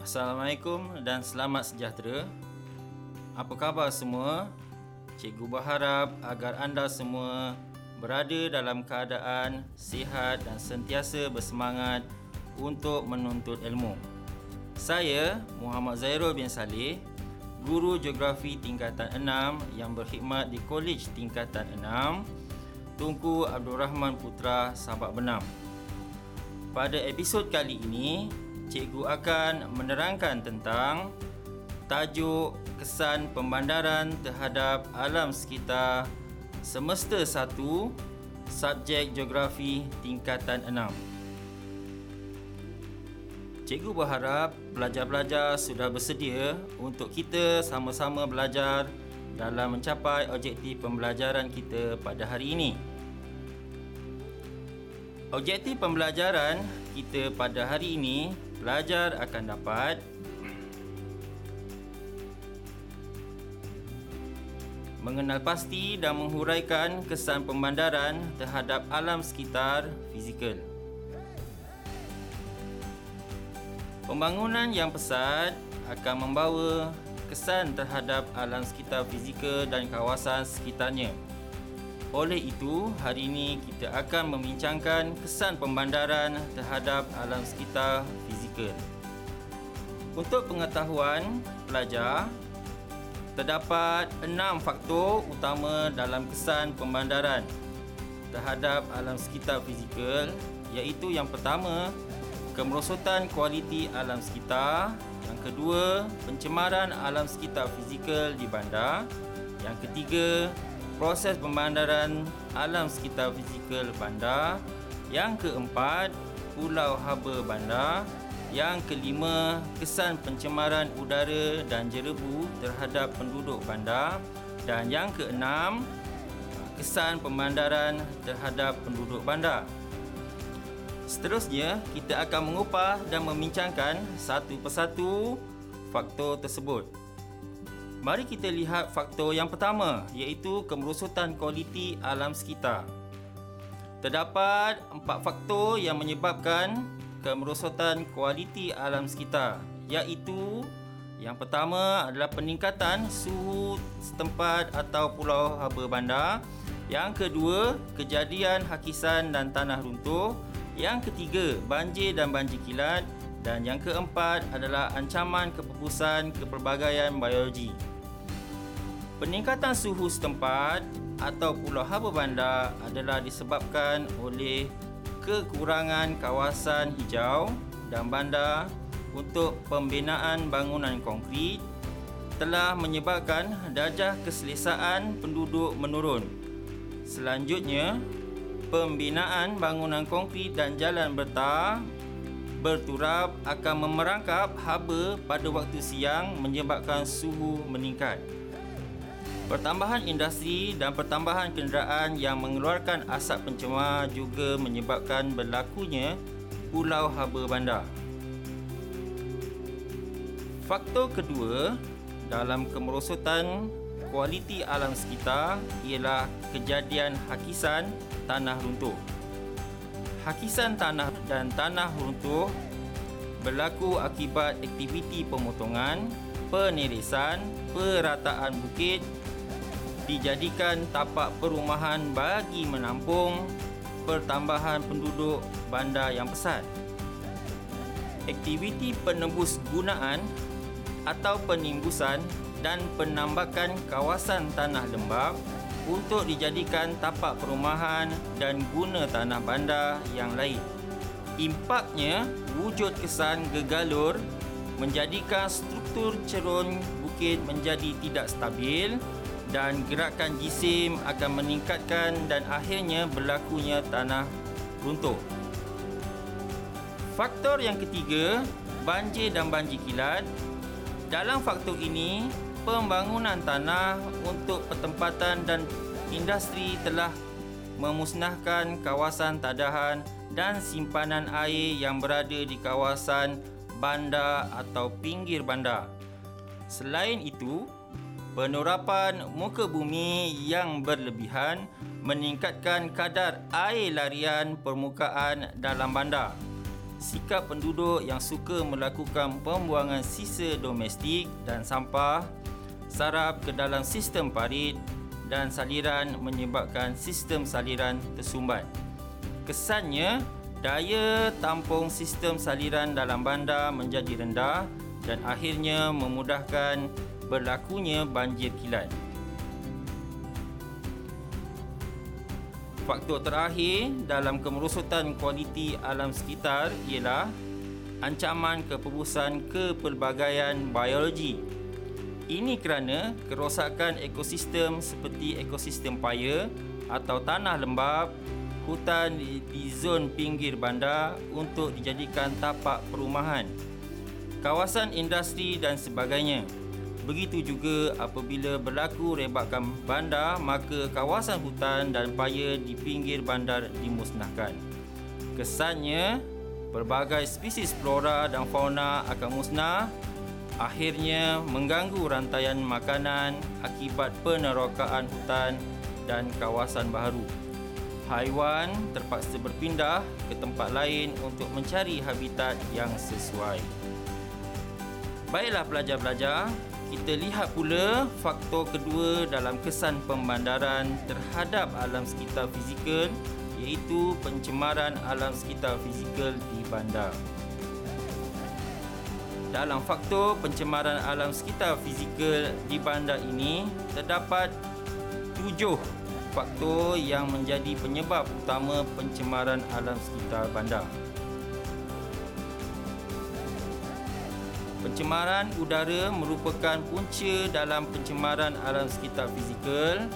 Assalamualaikum dan selamat sejahtera. Apa khabar semua? Cikgu berharap agar anda semua berada dalam keadaan sihat dan sentiasa bersemangat untuk menuntut ilmu. Saya Muhammad Zairul bin Saleh, guru geografi tingkatan 6 yang berkhidmat di Kolej Tingkatan 6, Tunku Abdul Rahman Putra Sabak Benam. Pada episod kali ini, cikgu akan menerangkan tentang tajuk kesan pembandaran terhadap alam sekitar semesta 1 subjek geografi tingkatan 6. Cikgu berharap pelajar-pelajar sudah bersedia untuk kita sama-sama belajar dalam mencapai objektif pembelajaran kita pada hari ini. Objektif pembelajaran kita pada hari ini pelajar akan dapat mengenal pasti dan menghuraikan kesan pemandaran terhadap alam sekitar fizikal. Pembangunan yang pesat akan membawa kesan terhadap alam sekitar fizikal dan kawasan sekitarnya. Oleh itu, hari ini kita akan membincangkan kesan pembandaran terhadap alam sekitar fizikal. Untuk pengetahuan pelajar, terdapat enam faktor utama dalam kesan pembandaran terhadap alam sekitar fizikal iaitu yang pertama, kemerosotan kualiti alam sekitar yang kedua, pencemaran alam sekitar fizikal di bandar yang ketiga, proses pembandaran alam sekitar fizikal bandar yang keempat, pulau haba bandar yang kelima, kesan pencemaran udara dan jerebu terhadap penduduk bandar. Dan yang keenam, kesan pemandaran terhadap penduduk bandar. Seterusnya, kita akan mengupah dan membincangkan satu persatu faktor tersebut. Mari kita lihat faktor yang pertama iaitu kemerosotan kualiti alam sekitar. Terdapat empat faktor yang menyebabkan kemerosotan kualiti alam sekitar iaitu yang pertama adalah peningkatan suhu setempat atau pulau haba bandar yang kedua kejadian hakisan dan tanah runtuh yang ketiga banjir dan banjir kilat dan yang keempat adalah ancaman kepupusan kepelbagaian biologi peningkatan suhu setempat atau pulau haba bandar adalah disebabkan oleh kekurangan kawasan hijau dan bandar untuk pembinaan bangunan konkrit telah menyebabkan darjah keselesaan penduduk menurun. Selanjutnya, pembinaan bangunan konkrit dan jalan bertar berturap akan memerangkap haba pada waktu siang menyebabkan suhu meningkat. Pertambahan industri dan pertambahan kenderaan yang mengeluarkan asap pencemar juga menyebabkan berlakunya pulau haba bandar. Faktor kedua dalam kemerosotan kualiti alam sekitar ialah kejadian hakisan tanah runtuh. Hakisan tanah dan tanah runtuh berlaku akibat aktiviti pemotongan, penirisan, perataan bukit dijadikan tapak perumahan bagi menampung pertambahan penduduk bandar yang pesat. Aktiviti penembus gunaan atau penimbusan dan penambakan kawasan tanah lembap untuk dijadikan tapak perumahan dan guna tanah bandar yang lain. Impaknya wujud kesan gegalur menjadikan struktur cerun bukit menjadi tidak stabil dan gerakan jisim akan meningkatkan dan akhirnya berlakunya tanah runtuh. Faktor yang ketiga, banjir dan banjir kilat. Dalam faktor ini, pembangunan tanah untuk pertempatan dan industri telah memusnahkan kawasan tadahan dan simpanan air yang berada di kawasan bandar atau pinggir bandar. Selain itu, Penurapan muka bumi yang berlebihan meningkatkan kadar air larian permukaan dalam bandar. Sikap penduduk yang suka melakukan pembuangan sisa domestik dan sampah sarap ke dalam sistem parit dan saliran menyebabkan sistem saliran tersumbat. Kesannya, daya tampung sistem saliran dalam bandar menjadi rendah dan akhirnya memudahkan berlakunya banjir kilat. Faktor terakhir dalam kemerosotan kualiti alam sekitar ialah ancaman kepebusan kepelbagaian biologi. Ini kerana kerosakan ekosistem seperti ekosistem paya atau tanah lembap, hutan di zon pinggir bandar untuk dijadikan tapak perumahan, kawasan industri dan sebagainya. Begitu juga apabila berlaku rebakan bandar, maka kawasan hutan dan paya di pinggir bandar dimusnahkan. Kesannya, pelbagai spesies flora dan fauna akan musnah, akhirnya mengganggu rantaian makanan akibat penerokaan hutan dan kawasan baharu. Haiwan terpaksa berpindah ke tempat lain untuk mencari habitat yang sesuai. Baiklah pelajar-pelajar, kita lihat pula faktor kedua dalam kesan pembandaran terhadap alam sekitar fizikal iaitu pencemaran alam sekitar fizikal di bandar. Dalam faktor pencemaran alam sekitar fizikal di bandar ini terdapat tujuh faktor yang menjadi penyebab utama pencemaran alam sekitar bandar. Pencemaran udara merupakan punca dalam pencemaran alam sekitar fizikal.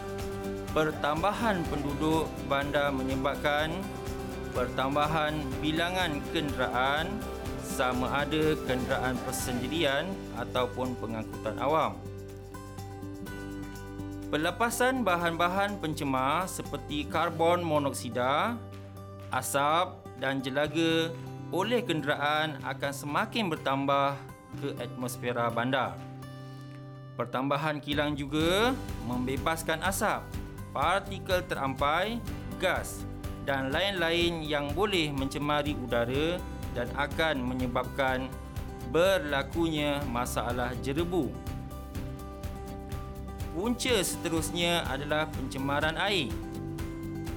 Pertambahan penduduk bandar menyebabkan pertambahan bilangan kenderaan sama ada kenderaan persendirian ataupun pengangkutan awam. Pelepasan bahan-bahan pencemar seperti karbon monoksida, asap dan jelaga oleh kenderaan akan semakin bertambah ke atmosfera bandar. Pertambahan kilang juga membebaskan asap, partikel terampai, gas dan lain-lain yang boleh mencemari udara dan akan menyebabkan berlakunya masalah jerebu. Punca seterusnya adalah pencemaran air.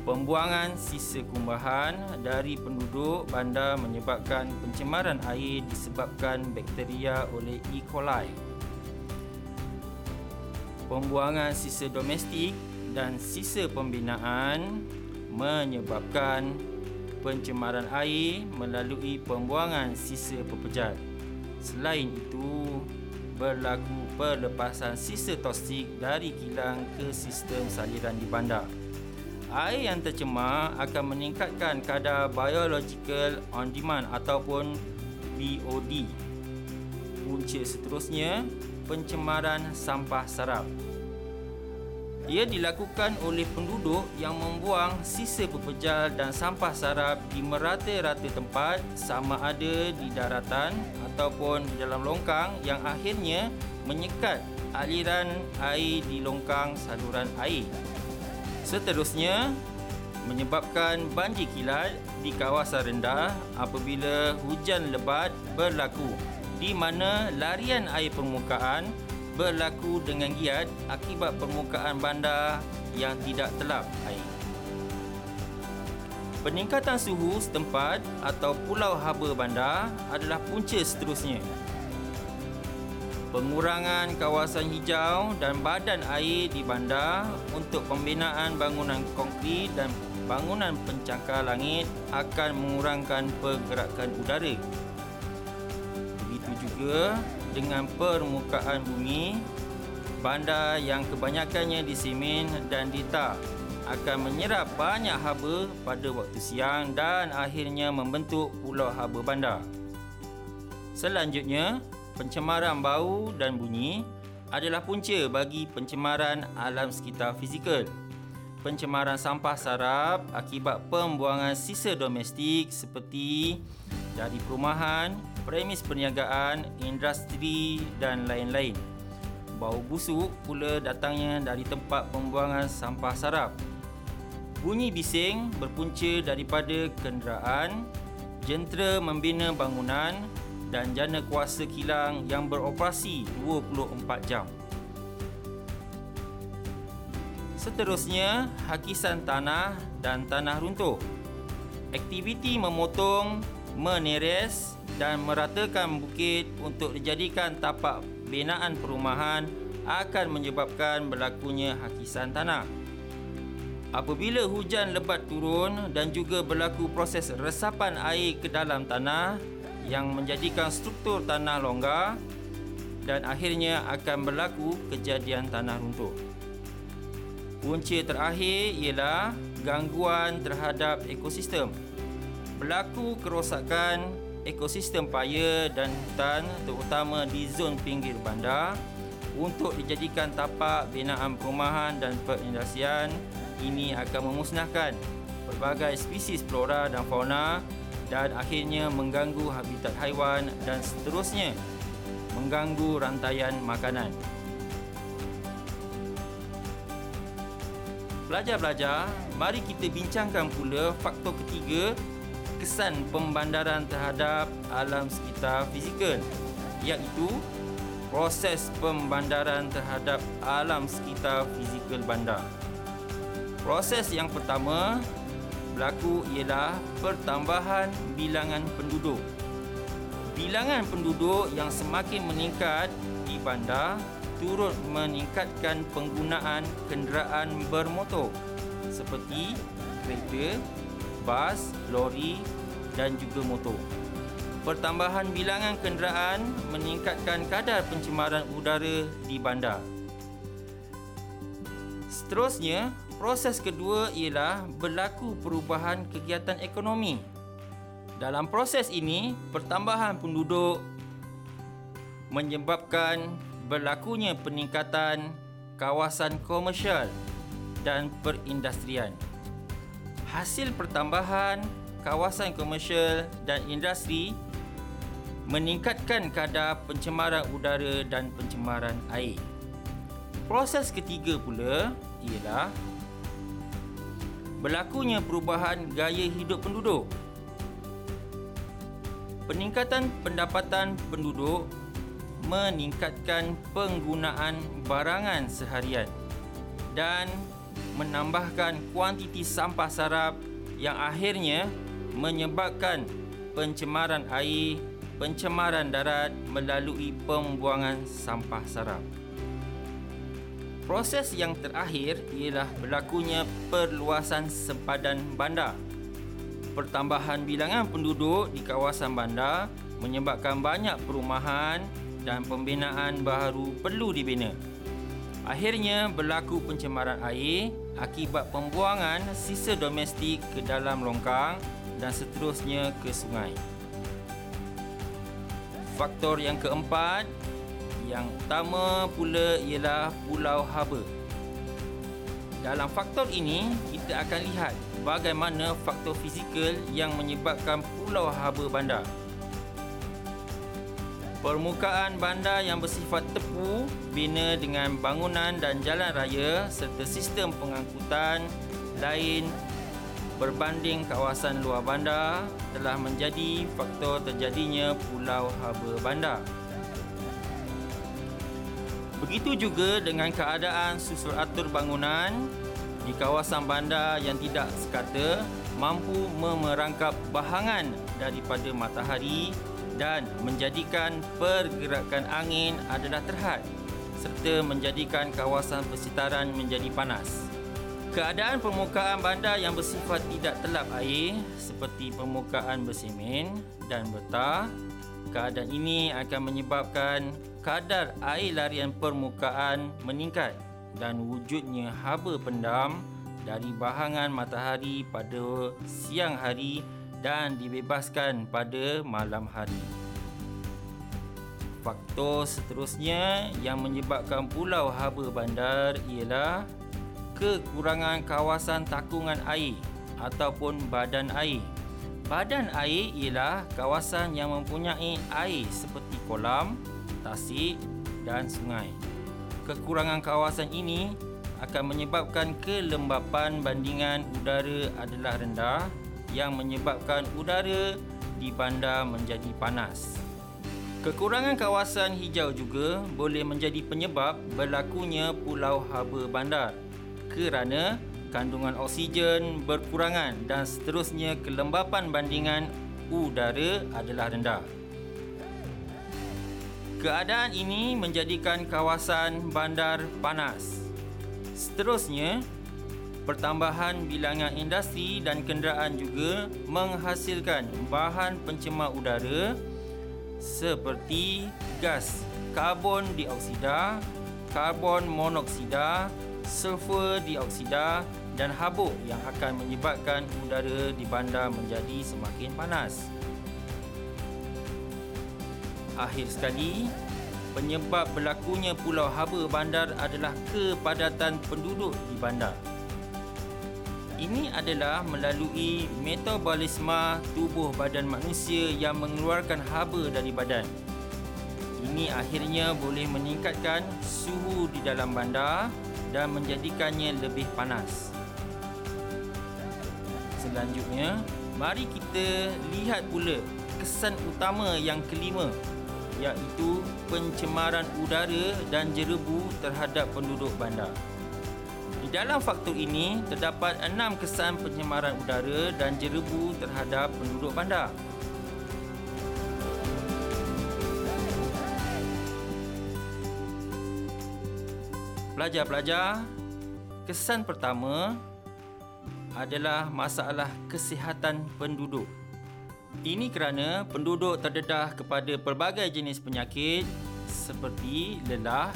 Pembuangan sisa kumbahan dari penduduk bandar menyebabkan pencemaran air disebabkan bakteria oleh E. coli. Pembuangan sisa domestik dan sisa pembinaan menyebabkan pencemaran air melalui pembuangan sisa pepejat. Selain itu, berlaku pelepasan sisa toksik dari kilang ke sistem saliran di bandar. Air yang tercemar akan meningkatkan kadar biological on demand ataupun BOD. Punca seterusnya, pencemaran sampah sarap. Ia dilakukan oleh penduduk yang membuang sisa pepejal dan sampah sarap di merata-rata tempat sama ada di daratan ataupun di dalam longkang yang akhirnya menyekat aliran air di longkang saluran air. Seterusnya, menyebabkan banjir kilat di kawasan rendah apabila hujan lebat berlaku di mana larian air permukaan berlaku dengan giat akibat permukaan bandar yang tidak telap air. Peningkatan suhu setempat atau pulau haba bandar adalah punca seterusnya pengurangan kawasan hijau dan badan air di bandar untuk pembinaan bangunan konkrit dan bangunan pencangkar langit akan mengurangkan pergerakan udara. Begitu juga dengan permukaan bumi, bandar yang kebanyakannya disemen dan ditar akan menyerap banyak haba pada waktu siang dan akhirnya membentuk pulau haba bandar. Selanjutnya, pencemaran bau dan bunyi adalah punca bagi pencemaran alam sekitar fizikal. Pencemaran sampah sarap akibat pembuangan sisa domestik seperti dari perumahan, premis perniagaan, industri dan lain-lain. bau busuk pula datangnya dari tempat pembuangan sampah sarap. Bunyi bising berpunca daripada kenderaan, jentera membina bangunan dan jana kuasa kilang yang beroperasi 24 jam. Seterusnya, hakisan tanah dan tanah runtuh. Aktiviti memotong, meneres dan meratakan bukit untuk dijadikan tapak binaan perumahan akan menyebabkan berlakunya hakisan tanah. Apabila hujan lebat turun dan juga berlaku proses resapan air ke dalam tanah yang menjadikan struktur tanah longgar dan akhirnya akan berlaku kejadian tanah runtuh. Punca terakhir ialah gangguan terhadap ekosistem. Berlaku kerosakan ekosistem paya dan hutan terutama di zon pinggir bandar untuk dijadikan tapak binaan perumahan dan perindustrian ini akan memusnahkan pelbagai spesies flora dan fauna dan akhirnya mengganggu habitat haiwan dan seterusnya mengganggu rantaian makanan. Pelajar-pelajar, mari kita bincangkan pula faktor ketiga kesan pembandaran terhadap alam sekitar fizikal iaitu proses pembandaran terhadap alam sekitar fizikal bandar. Proses yang pertama berlaku ialah pertambahan bilangan penduduk. Bilangan penduduk yang semakin meningkat di bandar turut meningkatkan penggunaan kenderaan bermotor seperti kereta, bas, lori dan juga motor. Pertambahan bilangan kenderaan meningkatkan kadar pencemaran udara di bandar. Seterusnya, Proses kedua ialah berlaku perubahan kegiatan ekonomi. Dalam proses ini, pertambahan penduduk menyebabkan berlakunya peningkatan kawasan komersial dan perindustrian. Hasil pertambahan kawasan komersial dan industri meningkatkan kadar pencemaran udara dan pencemaran air. Proses ketiga pula ialah berlakunya perubahan gaya hidup penduduk. Peningkatan pendapatan penduduk meningkatkan penggunaan barangan seharian dan menambahkan kuantiti sampah sarap yang akhirnya menyebabkan pencemaran air, pencemaran darat melalui pembuangan sampah sarap. Proses yang terakhir ialah berlakunya perluasan sempadan bandar. Pertambahan bilangan penduduk di kawasan bandar menyebabkan banyak perumahan dan pembinaan baru perlu dibina. Akhirnya berlaku pencemaran air akibat pembuangan sisa domestik ke dalam longkang dan seterusnya ke sungai. Faktor yang keempat yang utama pula ialah pulau haba. Dalam faktor ini, kita akan lihat bagaimana faktor fizikal yang menyebabkan pulau haba bandar. Permukaan bandar yang bersifat tepu bina dengan bangunan dan jalan raya serta sistem pengangkutan lain berbanding kawasan luar bandar telah menjadi faktor terjadinya pulau haba bandar. Begitu juga dengan keadaan susul atur bangunan di kawasan bandar yang tidak sekata mampu memerangkap bahangan daripada matahari dan menjadikan pergerakan angin adalah terhad serta menjadikan kawasan persitaran menjadi panas. Keadaan permukaan bandar yang bersifat tidak telap air seperti permukaan bersemen dan bertar, keadaan ini akan menyebabkan kadar air larian permukaan meningkat dan wujudnya haba pendam dari bahangan matahari pada siang hari dan dibebaskan pada malam hari. Faktor seterusnya yang menyebabkan pulau haba bandar ialah kekurangan kawasan takungan air ataupun badan air. Badan air ialah kawasan yang mempunyai air seperti kolam, tasik dan sungai. kekurangan kawasan ini akan menyebabkan kelembapan bandingan udara adalah rendah yang menyebabkan udara di bandar menjadi panas. Kekurangan kawasan hijau juga boleh menjadi penyebab berlakunya pulau haba bandar kerana kandungan oksigen berkurangan dan seterusnya kelembapan bandingan udara adalah rendah. Keadaan ini menjadikan kawasan bandar panas. Seterusnya, pertambahan bilangan industri dan kenderaan juga menghasilkan bahan pencemar udara seperti gas karbon dioksida, karbon monoksida, sulfur dioksida dan habuk yang akan menyebabkan udara di bandar menjadi semakin panas. Akhir sekali, penyebab berlakunya pulau haba bandar adalah kepadatan penduduk di bandar. Ini adalah melalui metabolisme tubuh badan manusia yang mengeluarkan haba dari badan. Ini akhirnya boleh meningkatkan suhu di dalam bandar dan menjadikannya lebih panas. Selanjutnya, mari kita lihat pula kesan utama yang kelima iaitu pencemaran udara dan jerebu terhadap penduduk bandar. Di dalam faktor ini terdapat enam kesan pencemaran udara dan jerebu terhadap penduduk bandar. Pelajar-pelajar, kesan pertama adalah masalah kesihatan penduduk. Ini kerana penduduk terdedah kepada pelbagai jenis penyakit seperti lelah,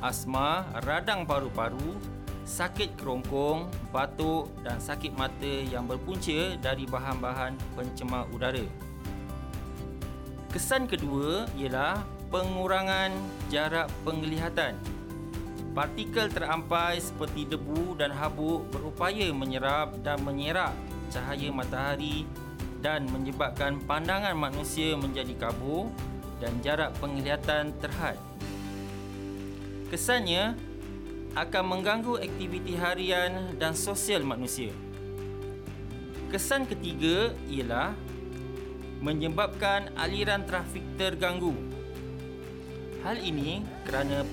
asma, radang paru-paru, sakit kerongkong, batuk dan sakit mata yang berpunca dari bahan-bahan pencemar udara. Kesan kedua ialah pengurangan jarak penglihatan. Partikel terampai seperti debu dan habuk berupaya menyerap dan menyerak cahaya matahari dan menyebabkan pandangan manusia menjadi kabur dan jarak penglihatan terhad. Kesannya akan mengganggu aktiviti harian dan sosial manusia. Kesan ketiga ialah menyebabkan aliran trafik terganggu. Hal ini kerana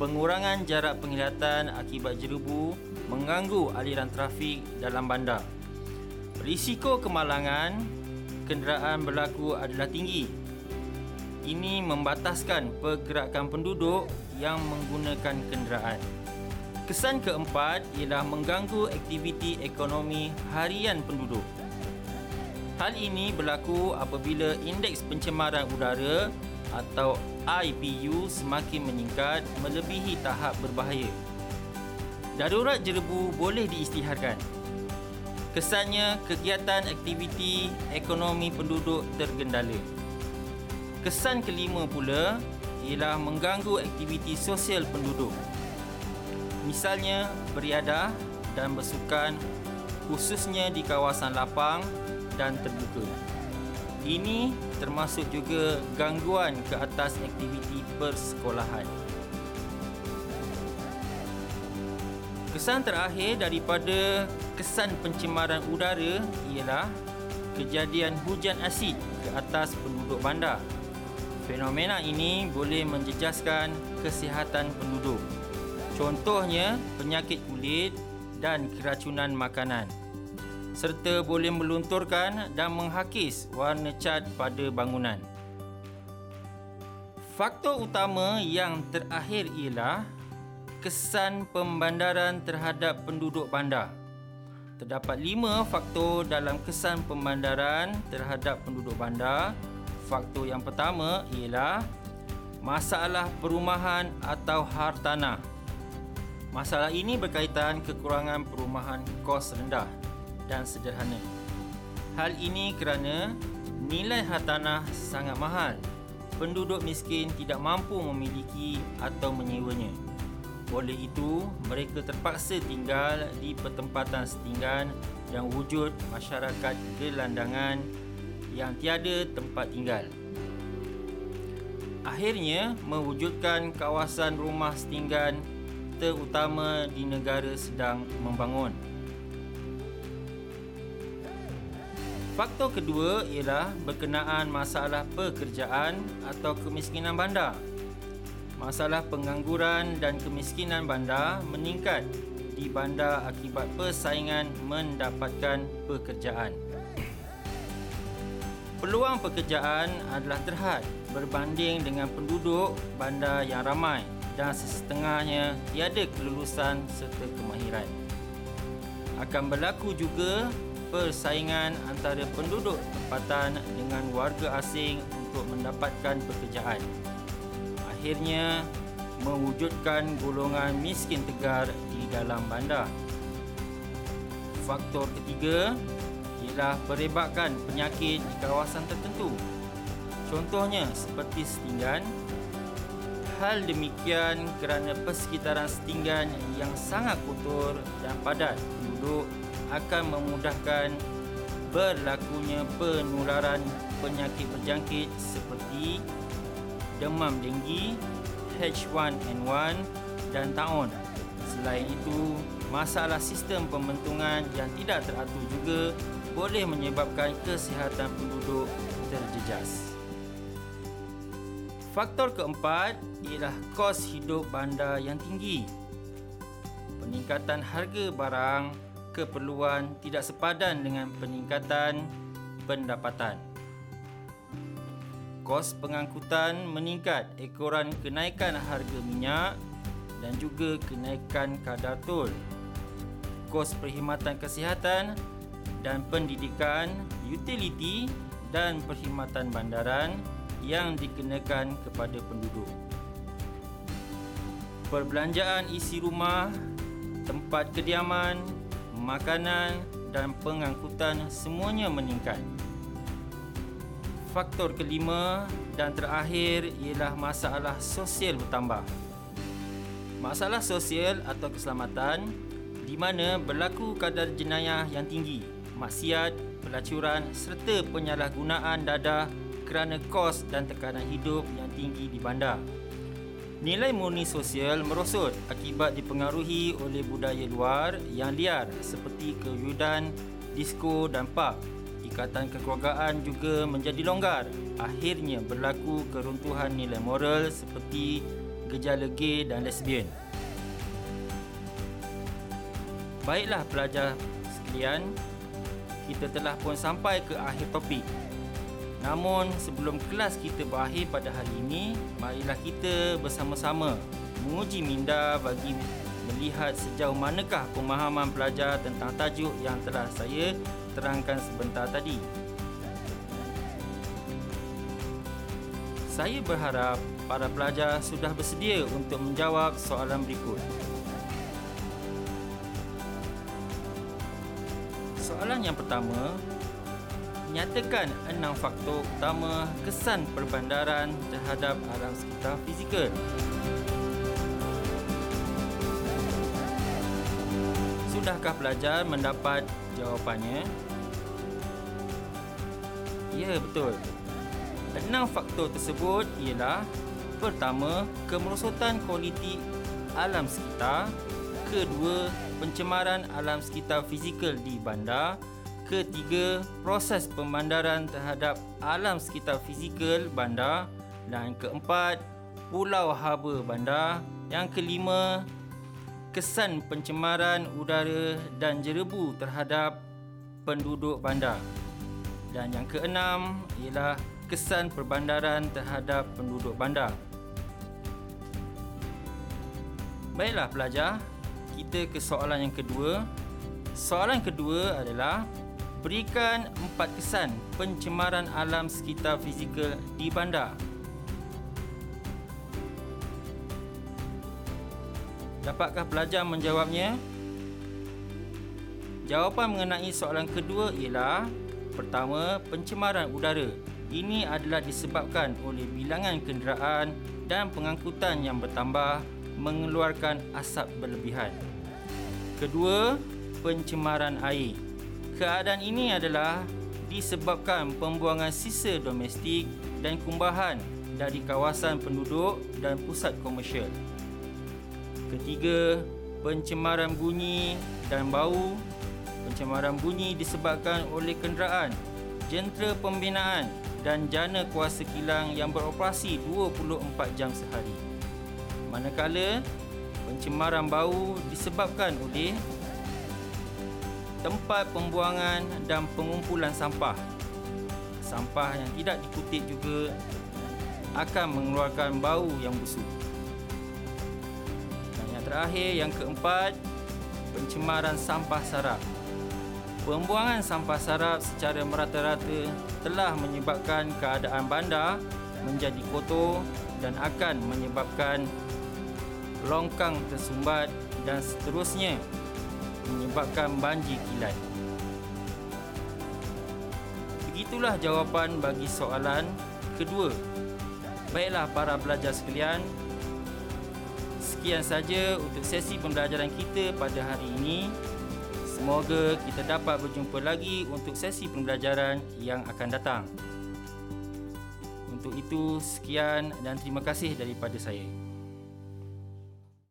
pengurangan jarak penglihatan akibat jerubu mengganggu aliran trafik dalam bandar. Risiko kemalangan kenderaan berlaku adalah tinggi. Ini membataskan pergerakan penduduk yang menggunakan kenderaan. Kesan keempat ialah mengganggu aktiviti ekonomi harian penduduk. Hal ini berlaku apabila indeks pencemaran udara atau IPU semakin meningkat melebihi tahap berbahaya. Darurat jerebu boleh diisytiharkan. Kesannya kegiatan aktiviti ekonomi penduduk tergendala. Kesan kelima pula ialah mengganggu aktiviti sosial penduduk. Misalnya beriadah dan bersukan khususnya di kawasan lapang dan terbuka. Ini termasuk juga gangguan ke atas aktiviti persekolahan. Kesan terakhir daripada kesan pencemaran udara ialah kejadian hujan asid ke atas penduduk bandar. Fenomena ini boleh menjejaskan kesihatan penduduk. Contohnya penyakit kulit dan keracunan makanan. Serta boleh melunturkan dan menghakis warna cat pada bangunan. Faktor utama yang terakhir ialah kesan pembandaran terhadap penduduk bandar. Terdapat lima faktor dalam kesan pembandaran terhadap penduduk bandar. Faktor yang pertama ialah masalah perumahan atau hartanah. Masalah ini berkaitan kekurangan perumahan kos rendah dan sederhana. Hal ini kerana nilai hartanah sangat mahal. Penduduk miskin tidak mampu memiliki atau menyewanya. Oleh itu, mereka terpaksa tinggal di pertempatan setinggan yang wujud masyarakat gelandangan yang tiada tempat tinggal. akhirnya mewujudkan kawasan rumah setinggan terutama di negara sedang membangun. Faktor kedua ialah berkenaan masalah pekerjaan atau kemiskinan bandar. Masalah pengangguran dan kemiskinan bandar meningkat di bandar akibat persaingan mendapatkan pekerjaan. Peluang pekerjaan adalah terhad berbanding dengan penduduk bandar yang ramai dan sesetengahnya tiada kelulusan serta kemahiran. Akan berlaku juga persaingan antara penduduk tempatan dengan warga asing untuk mendapatkan pekerjaan. Akhirnya mewujudkan golongan miskin tegar di dalam bandar. Faktor ketiga ialah perebakan penyakit di kawasan tertentu. Contohnya seperti setinggan, hal demikian kerana persekitaran setinggan yang sangat kotor dan padat penduduk akan memudahkan berlakunya penularan penyakit berjangkit seperti demam denggi, H1N1 dan taun. Selain itu, masalah sistem pembentungan yang tidak teratur juga boleh menyebabkan kesihatan penduduk terjejas. Faktor keempat ialah kos hidup bandar yang tinggi. Peningkatan harga barang keperluan tidak sepadan dengan peningkatan pendapatan. Kos pengangkutan meningkat ekoran kenaikan harga minyak dan juga kenaikan kadar tol. Kos perkhidmatan kesihatan dan pendidikan, utiliti dan perkhidmatan bandaran yang dikenakan kepada penduduk. Perbelanjaan isi rumah, tempat kediaman, makanan dan pengangkutan semuanya meningkat. Faktor kelima dan terakhir ialah masalah sosial bertambah. Masalah sosial atau keselamatan di mana berlaku kadar jenayah yang tinggi, maksiat, pelacuran serta penyalahgunaan dadah kerana kos dan tekanan hidup yang tinggi di bandar. Nilai murni sosial merosot akibat dipengaruhi oleh budaya luar yang liar seperti kewujudan, disko dan pub. Ikatan kekeluargaan juga menjadi longgar. Akhirnya berlaku keruntuhan nilai moral seperti gejala gay dan lesbian. Baiklah pelajar sekalian, kita telah pun sampai ke akhir topik. Namun sebelum kelas kita berakhir pada hari ini, marilah kita bersama-sama menguji minda bagi melihat sejauh manakah pemahaman pelajar tentang tajuk yang telah saya terangkan sebentar tadi. Saya berharap para pelajar sudah bersedia untuk menjawab soalan berikut. Soalan yang pertama, nyatakan enam faktor utama kesan perbandaran terhadap alam sekitar fizikal. Sudahkah pelajar mendapat jawapannya? Ya, betul. Enam faktor tersebut ialah Pertama, kemerosotan kualiti alam sekitar Kedua, pencemaran alam sekitar fizikal di bandar Ketiga, proses pemandaran terhadap alam sekitar fizikal bandar dan keempat, pulau haba bandar. Yang kelima, kesan pencemaran udara dan jerebu terhadap penduduk bandar. Dan yang keenam ialah kesan perbandaran terhadap penduduk bandar. Baiklah pelajar, kita ke soalan yang kedua. Soalan kedua adalah berikan empat kesan pencemaran alam sekitar fizikal di bandar. Dapatkah pelajar menjawabnya? Jawapan mengenai soalan kedua ialah Pertama, pencemaran udara. Ini adalah disebabkan oleh bilangan kenderaan dan pengangkutan yang bertambah mengeluarkan asap berlebihan. Kedua, pencemaran air. Keadaan ini adalah disebabkan pembuangan sisa domestik dan kumbahan dari kawasan penduduk dan pusat komersial. Ketiga, pencemaran bunyi dan bau. Pencemaran bunyi disebabkan oleh kenderaan, jentera pembinaan dan jana kuasa kilang yang beroperasi 24 jam sehari. Manakala pencemaran bau disebabkan oleh tempat pembuangan dan pengumpulan sampah. Sampah yang tidak dikutip juga akan mengeluarkan bau yang busuk. Dan yang terakhir, yang keempat, pencemaran sampah sarap. Pembuangan sampah sarap secara merata-rata telah menyebabkan keadaan bandar menjadi kotor dan akan menyebabkan longkang tersumbat dan seterusnya menyebabkan banjir kilat. Begitulah jawapan bagi soalan kedua. Baiklah para pelajar sekalian, sekian saja untuk sesi pembelajaran kita pada hari ini. Semoga kita dapat berjumpa lagi untuk sesi pembelajaran yang akan datang. Untuk itu, sekian dan terima kasih daripada saya.